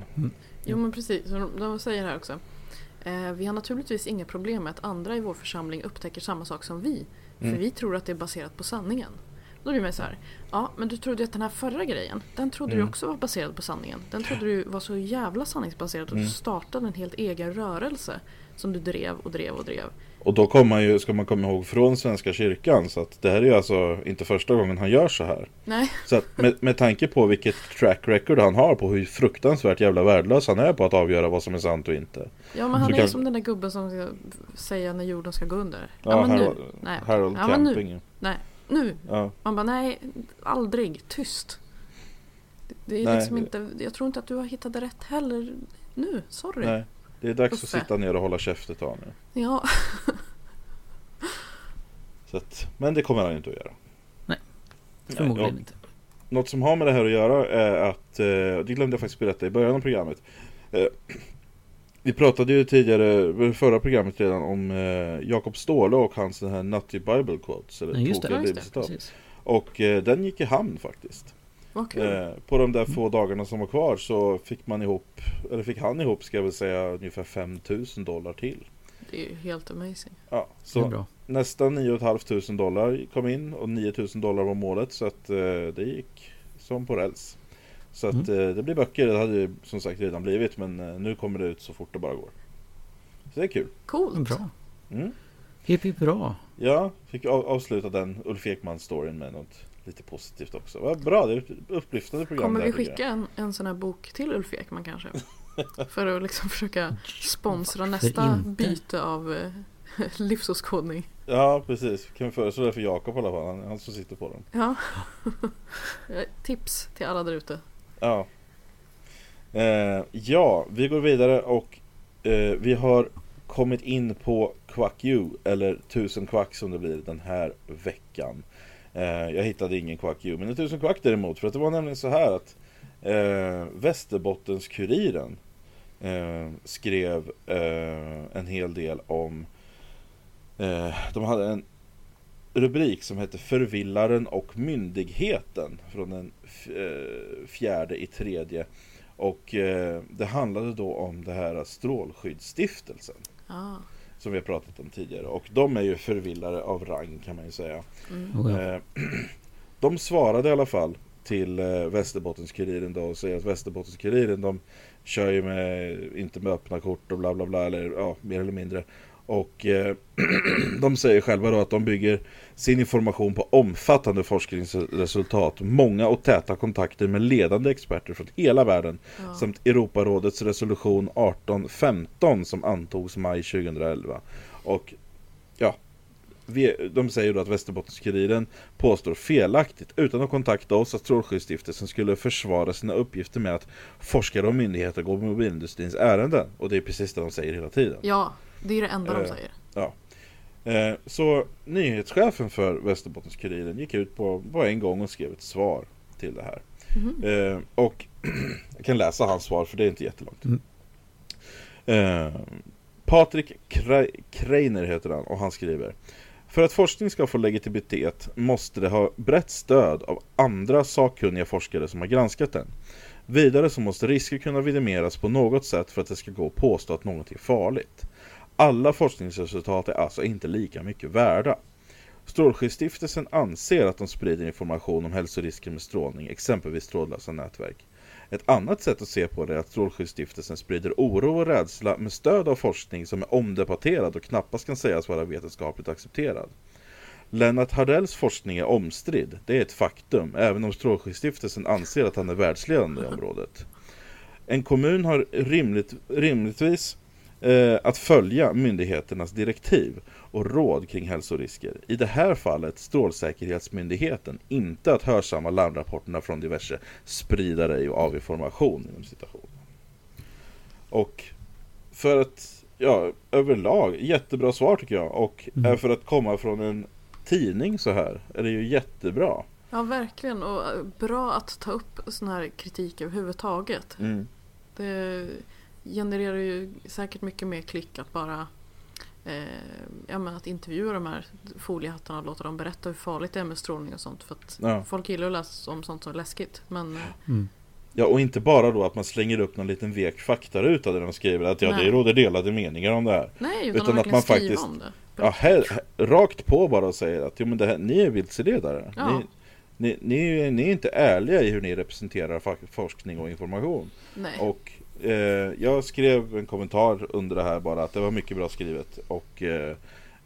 Jo men precis, de, de säger här också. Eh, vi har naturligtvis inga problem med att andra i vår församling upptäcker samma sak som vi. För Mm. vi tror att det är baserat på sanningen. Då blir man så här. Ja men du trodde ju att den här förra grejen. Den trodde du Mm. också var baserad på sanningen. Den trodde du var så jävla sanningsbaserad att Mm. du startade en helt egen rörelse. Som du drev och drev och drev. Och då kommer man ju, ska man komma ihåg från Svenska kyrkan så att det här är ju alltså inte första gången han gör så här Nej, Så att med, med tanke på vilket track record han har på hur fruktansvärt jävla värdelös han är på att avgöra vad som är sant och inte. ja men han Så är kan- som den där gubben som ska säga när jorden ska gå under. Ja, men nu. Harold, Nej, Harold ja, men nu. Camping. Nej, nu. Ja, Man bara nej, aldrig, tyst. Det, det är Nej. liksom inte, jag tror inte att du har hittat det rätt heller nu, sorry. nej. Det är dags att Uffe. sitta ner och hålla käft ett tag nu. Ja, Så att, men det kommer han ju inte att göra. Nej, Nej, Förmodligen och inte. Något som har med det här att göra är att, eh, det glömde jag faktiskt berätta i början av programmet. Eh, Vi pratade ju tidigare, i förra programmet redan om eh, Jakob Ståhle och hans den här Nutty Bible Quotes. Eller Ja, just det. just det. Precis. Och eh, den gick i hamn faktiskt. Kul. Eh, på de där få dagarna som var kvar så fick man ihop, eller fick han ihop ska jag väl säga ungefär 5000 dollar till. Det är ju helt amazing. Ja, Det är så bra. nästan 9 500 dollar kom in och 9000 dollar var målet så att eh, det gick som på räls. Så att Mm. eh, det blir böcker, det hade ju som sagt redan blivit men eh, nu kommer det ut så fort det bara går. Så det är kul. Coolt. Bra. Mm. Hipp hipp bra. Ja, fick av, avsluta den Ulf Ekman-storyn med något lite positivt också. Vad bra, det är ett upplyftande program. Kommer det vi skicka en, en sån här bok till Ulf Ekman kanske? För att liksom försöka sponsra nästa inte? byte av eh, livsåskådning. Ja, precis. Kan vi föreslå det för Jakob i alla fall, han, han som sitter på den. Ja. Eh, Tips till alla där ute. Ja. Eh, ja, vi går vidare och eh, vi har kommit in på Quack You, eller Tusen Quack som det blir den här veckan. Eh, jag hittade ingen Quack You, men en Tusen Quack däremot, för att det var nämligen så här att eh, Västerbottens-Kuriren eh, skrev eh, en hel del om eh, de hade en rubrik som hette Förvillaren och myndigheten från den eh, fjärde i tredje. Och eh, det handlade då om det här Strålskyddsstiftelsen Ah som vi har pratat om tidigare. Och de är ju förvillare av rang kan man ju säga. Oh, ja. Eh, de svarade i alla fall till eh, Västerbottens-Kuriren då och säger att Västerbottens-Kuriren de kör ju med, inte med öppna kort och bla bla bla eller ja, mer eller mindre. Och eh, de säger själva då att de bygger sin information på omfattande forskningsresultat, många och täta kontakter med ledande experter från hela världen Ja. samt Europarådets resolution 1815 som antogs maj 2011. Och ja, vi, de säger då att Västerbottens-Kuriren påstår felaktigt utan att kontakta oss att Strålskyddsstiftelsen skulle försvara sina uppgifter med att forskare och myndigheter går mobilindustrins ärenden. Och det är precis det de säger hela tiden. ja, det är det enda de Eh, säger. Ja. Eh, så nyhetschefen för Västerbottens-Kuriren gick ut på, på en gång och skrev ett svar till det här. Eh, och jag kan läsa hans svar för det är inte jättelångt. Mm. Eh, Patrik Kre- Kreiner heter han och han skriver För att forskning ska få legitimitet måste det ha brett stöd av andra sakkunniga forskare som har granskat den. Vidare så måste risker kunna vidimeras på något sätt för att det ska gå att påstå att något är farligt. Alla forskningsresultat är alltså inte lika mycket värda. Strålskyddsstiftelsen anser att de sprider information om hälsorisker med strålning, exempelvis trådlösa nätverk. Ett annat sätt att se på det är att Strålskyddsstiftelsen sprider oro och rädsla med stöd av forskning som är omdebatterad och knappast kan sägas vara vetenskapligt accepterad. Lennart Hardells forskning är omstridd, det är ett faktum, även om Strålskyddsstiftelsen anser att han är världsledande i området. En kommun har rimligt, rimligtvis eh, att följa myndigheternas direktiv och råd kring hälsorisker. I det här fallet Strålsäkerhetsmyndigheten, inte att hörsamma larmrapporterna från diverse spridare av information. Inom citation. Och för att, ja, överlag, jättebra svar tycker jag. Och Mm. för att komma från en tidning så här är det ju jättebra. Ja, verkligen. Och eh, bra att ta upp sån här kritik överhuvudtaget. Mm. Det genererar ju säkert mycket mer klick att bara eh, ja, men att intervjua de här foliehattarna och låta dem berätta hur farligt det är med strålning och sånt. För att Ja. folk gillar att läsa om sånt som är läskigt. Men eh, Mm. Ja, och inte bara då att man slänger upp någon liten vek faktaruta där de skriver att ja, Nej. det råder delade meningar om det här. nej, utan, Utan att man faktiskt- om det. Ja, här, rakt på bara och säger att jo, men det här, ni är vilseledare. Ja. Ni, ni, ni, är- ni är inte ärliga i hur ni representerar forskning och information. Nej. Och eh, jag skrev en kommentar under det här bara att det var mycket bra skrivet. Och eh,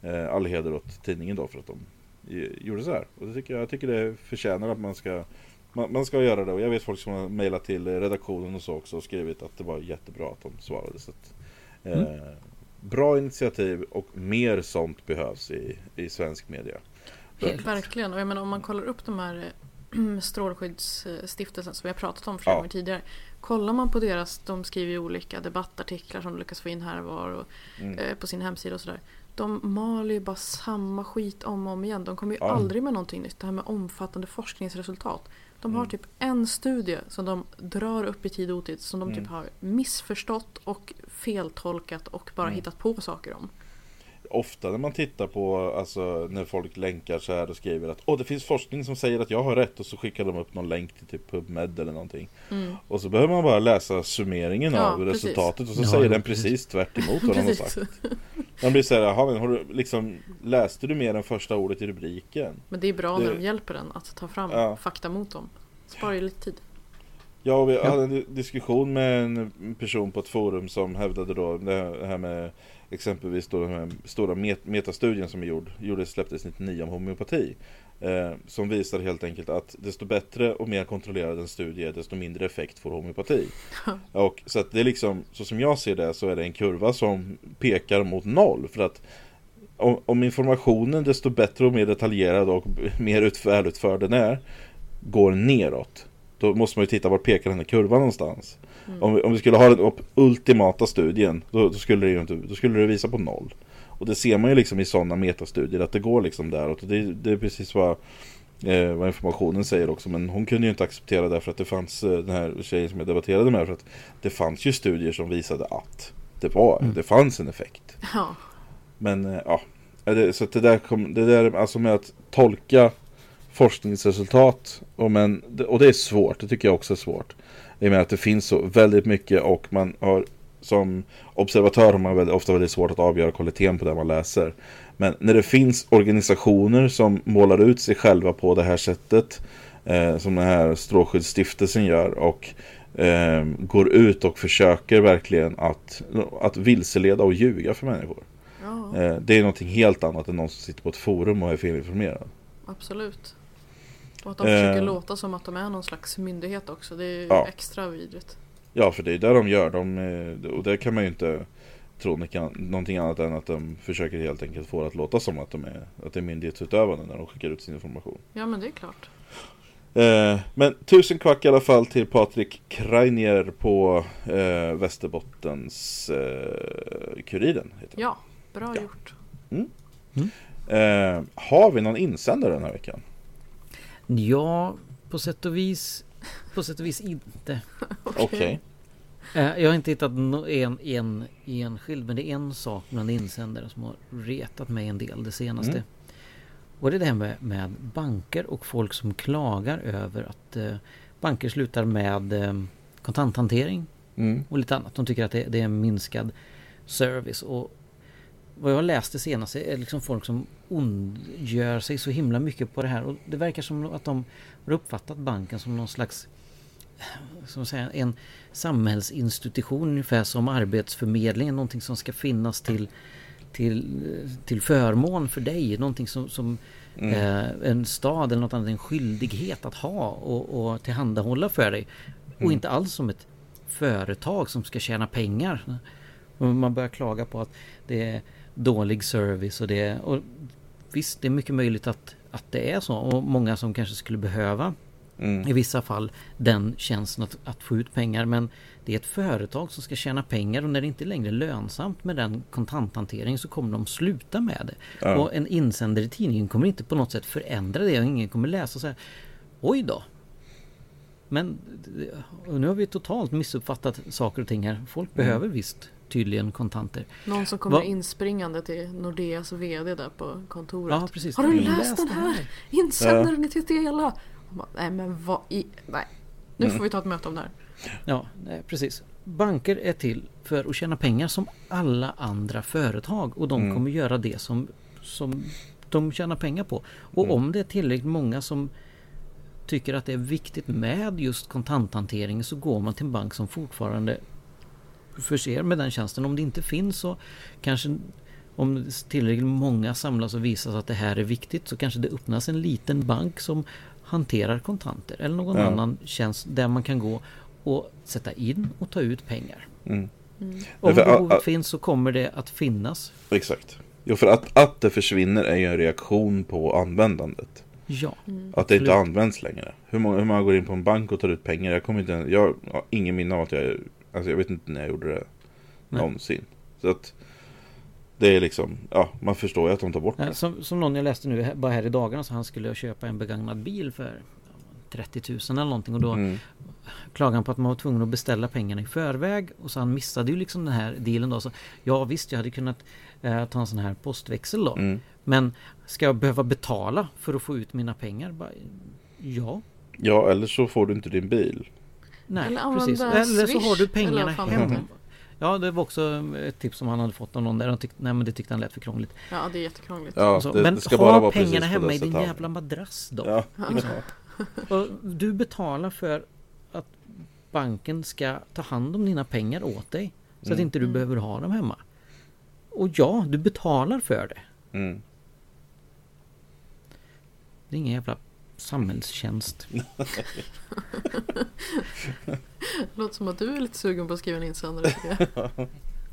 eh, all heder åt tidningen då för att de eh, gjorde så här. Och det tycker jag, jag tycker det förtjänar att man ska man, man ska göra det och jag vet folk som har mejlat till redaktionen och så också och skrivit att det var jättebra att de svarade. Så att, eh, Bra initiativ och mer sånt behövs i, i svensk media. Helt. Verkligen, och jag menar om man kollar upp de här eh, Strålskyddsstiftelsen som vi har pratat om flera Ja. gånger tidigare. Kollar man på deras, de skriver ju olika debattartiklar som de lyckas få in här och var och, Mm. eh, på sin hemsida och sådär. De maler ju bara samma skit om och om igen. De kommer ju Ja. aldrig med någonting nytt. Det här med omfattande forskningsresultat. De har Mm. typ en studie som de drar upp i tid och otid som de Mm. typ har missförstått och feltolkat och bara Mm. hittat på saker om. Ofta när man tittar på, alltså när folk länkar så här och skriver att Åh det finns forskning som säger att jag har rätt och så skickar de upp någon länk till typ PubMed eller någonting. Mm. Och så behöver man bara läsa summeringen Ja, av precis. resultatet och så Ja, säger ja, den precis. precis tvärt emot vad de har sagt. Man blir jaha men har du liksom Läste du mer än första ordet i rubriken? Men det är bra Det- när de hjälper en att ta fram Ja. fakta mot dem. Sparar ju lite tid. Ja, och vi Ja. hade en di- diskussion med en person på ett forum som hävdade då det här med exempelvis då den här stora met- metastudien som är gjord, gjordes, släpptes 99 om homeopati. Eh, som visar helt enkelt att desto bättre och mer kontrollerad en studie är, desto mindre effekt får homeopati. och så att det är liksom, så som jag ser det så är det en kurva som pekar mot noll. För att om, om informationen desto bättre och mer detaljerad och mer ut, välutförd den är går neråt. Då måste man ju titta vart pekar den här kurvan någonstans. Om, vi, om vi skulle ha den ultimata studien då, då, skulle det ju inte, då skulle det visa på noll. Och det ser man ju liksom i sådana metastudier att det går liksom däråt. Och det, det är precis vad, eh, vad informationen säger också. Men hon kunde ju inte acceptera det för att det fanns eh, den här tjejen som jag debatterade med. För att det fanns ju studier som visade att det, var, det fanns en effekt. Ja, Men eh, ja, det, så det där, kom, det där alltså med att tolka forskningsresultat och, men, och det är svårt, det tycker jag också är svårt. I och med att det finns så väldigt mycket och man har som observatör har man väldigt, ofta väldigt svårt att avgöra kvaliteten på det man läser. Men när det finns organisationer som målar ut sig själva på det här sättet eh, som den här Strålskyddsstiftelsen gör och eh, går ut och försöker verkligen att, att vilseleda och ljuga för människor. ja Eh, Det är någonting helt annat än någon som sitter på ett forum och är felinformerad. absolut. Och att de försöker Eh. låta som att de är någon slags myndighet också. Det är ju Ja. extra vidrigt. Ja, för det är det de gör. De, eh, och det kan man ju inte tro någonting annat än att de försöker helt enkelt få det att låta som att de är, att det är myndighetsutövande när de skickar ut sin information. Ja men det är klart. Eh, men tusen kvack i alla fall till Patrik Kreinier på eh, Västerbottens eh, Kuriren. Heter Ja, bra Ja. gjort. det. eh, har vi någon insändare den här veckan? Ja, på sätt och vis På sätt och vis inte. Okej. Eh, Jag har inte hittat en, en enskild men det är en sak bland insändare som har retat mig en del det senaste. Mm. Och det är det här med, med banker och folk som klagar över att eh, banker slutar med eh, kontanthantering Mm. och lite annat. De tycker att det, det är en minskad service. Och vad jag har läst det senaste är liksom folk som ondgör sig så himla mycket på det här. Och det verkar som att de har uppfattat banken som någon slags som säga, en samhällsinstitution ungefär som Arbetsförmedlingen. Någonting som ska finnas till, till, till förmån för dig. Någonting som, som eh, en stad eller något annat en skyldighet att ha och, och tillhandahålla för dig. Och inte alls som ett företag som ska tjäna pengar. Man börjar klaga på att det är dålig service och det och Visst, det är mycket möjligt att, att det är så och många som kanske skulle behöva i vissa fall den tjänsten att, att få ut pengar men det är ett företag som ska tjäna pengar och när det inte längre är lönsamt med den kontanthanteringen så kommer de sluta med det. Och en insändare i tidningen kommer inte på något sätt förändra det och ingen kommer läsa så här Oj då! Men nu har vi totalt missuppfattat saker och ting här. Folk behöver visst tydligen kontanter. Någon som kommer Va- inspringande till Nordeas VD där på kontoret. Ja, precis. Har du läst läst den här? här? Insändaren i TT-hela? Nej men vad i... Nej. Nu Mm. får vi ta ett möte om det här. Ja, nej, precis. Banker är till för att tjäna pengar som alla andra företag och de kommer göra det som, som de tjänar pengar på. Och om det är tillräckligt många som tycker att det är viktigt med just kontanthantering så går man till en bank som fortfarande förser med den tjänsten. Om det inte finns så kanske om tillräckligt många samlas och visar att det här är viktigt så kanske det öppnas en liten bank som hanterar kontanter eller någon Ja. annan tjänst där man kan gå och sätta in och ta ut pengar. Mm. Mm. Om behovet finns så kommer det att finnas. Exakt. Jo, för att, att det försvinner är ju en reaktion på användandet. Ja, Att det inte används längre. Hur många, hur många går in på en bank och tar ut pengar? Jag kommer inte Jag har ingen minne av att jag... Alltså jag vet inte när jag gjorde det. Nej. Någonsin. Så att... Det är liksom... Ja, man förstår ju att de tar bort det. som, som någon jag läste nu bara här i dagarna så han skulle köpa en begagnad bil för 30 000 eller någonting och då Mm. klagade han på att man var tvungen att beställa pengarna i förväg och så han missade ju liksom den här dealen då. Så, ja visst, jag hade kunnat eh, ta en sån här postväxel då. Mm. Men ska jag behöva betala för att få ut mina pengar? Bara, ja, Ja, eller så får du inte din bil. Nej Eller precis. Eller så har du pengarna hemma. Ja, det var också ett tips som han hade fått av någon där. Han tyckte, nej men det tyckte han lät för krångligt. Ja det är jättekrångligt. Ja, det, men det ska ha pengarna hemma i din jävla madrass då. Ja, Och du betalar för att banken ska ta hand om dina pengar åt dig. Så att Mm. inte du behöver ha dem hemma. Och ja, du betalar för det. mm. Det är ingen jävla samhällstjänst. Låter som att du är lite sugen på att skriva en insändare.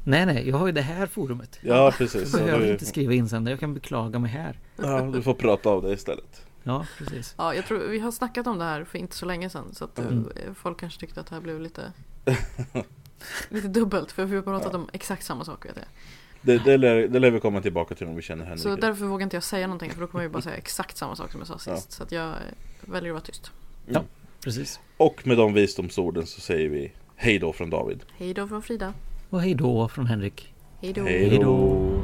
Nej, nej, jag har ju det här forumet. ja precis. Jag behöver inte skriva insändare, jag kan beklaga mig här. ja, du får prata av det istället. Ja, precis. Ja, jag tror vi har snackat om det här för inte så länge sedan. Så att Mm. eh, folk kanske tyckte att det här blev lite, lite dubbelt. För vi har pratat om exakt samma sak vet jag. Det, det, lär, det lär vi komma tillbaka till om vi känner Henrik. Så därför vågar inte jag säga någonting. För då kommer jag bara säga exakt samma sak som jag sa sist. Ja. Så att jag väljer att vara tyst. Precis. Och med de visdomsorden så säger vi hej då från David. Hej då från Frida. Och hej då från Henrik. Hej då. Hej då.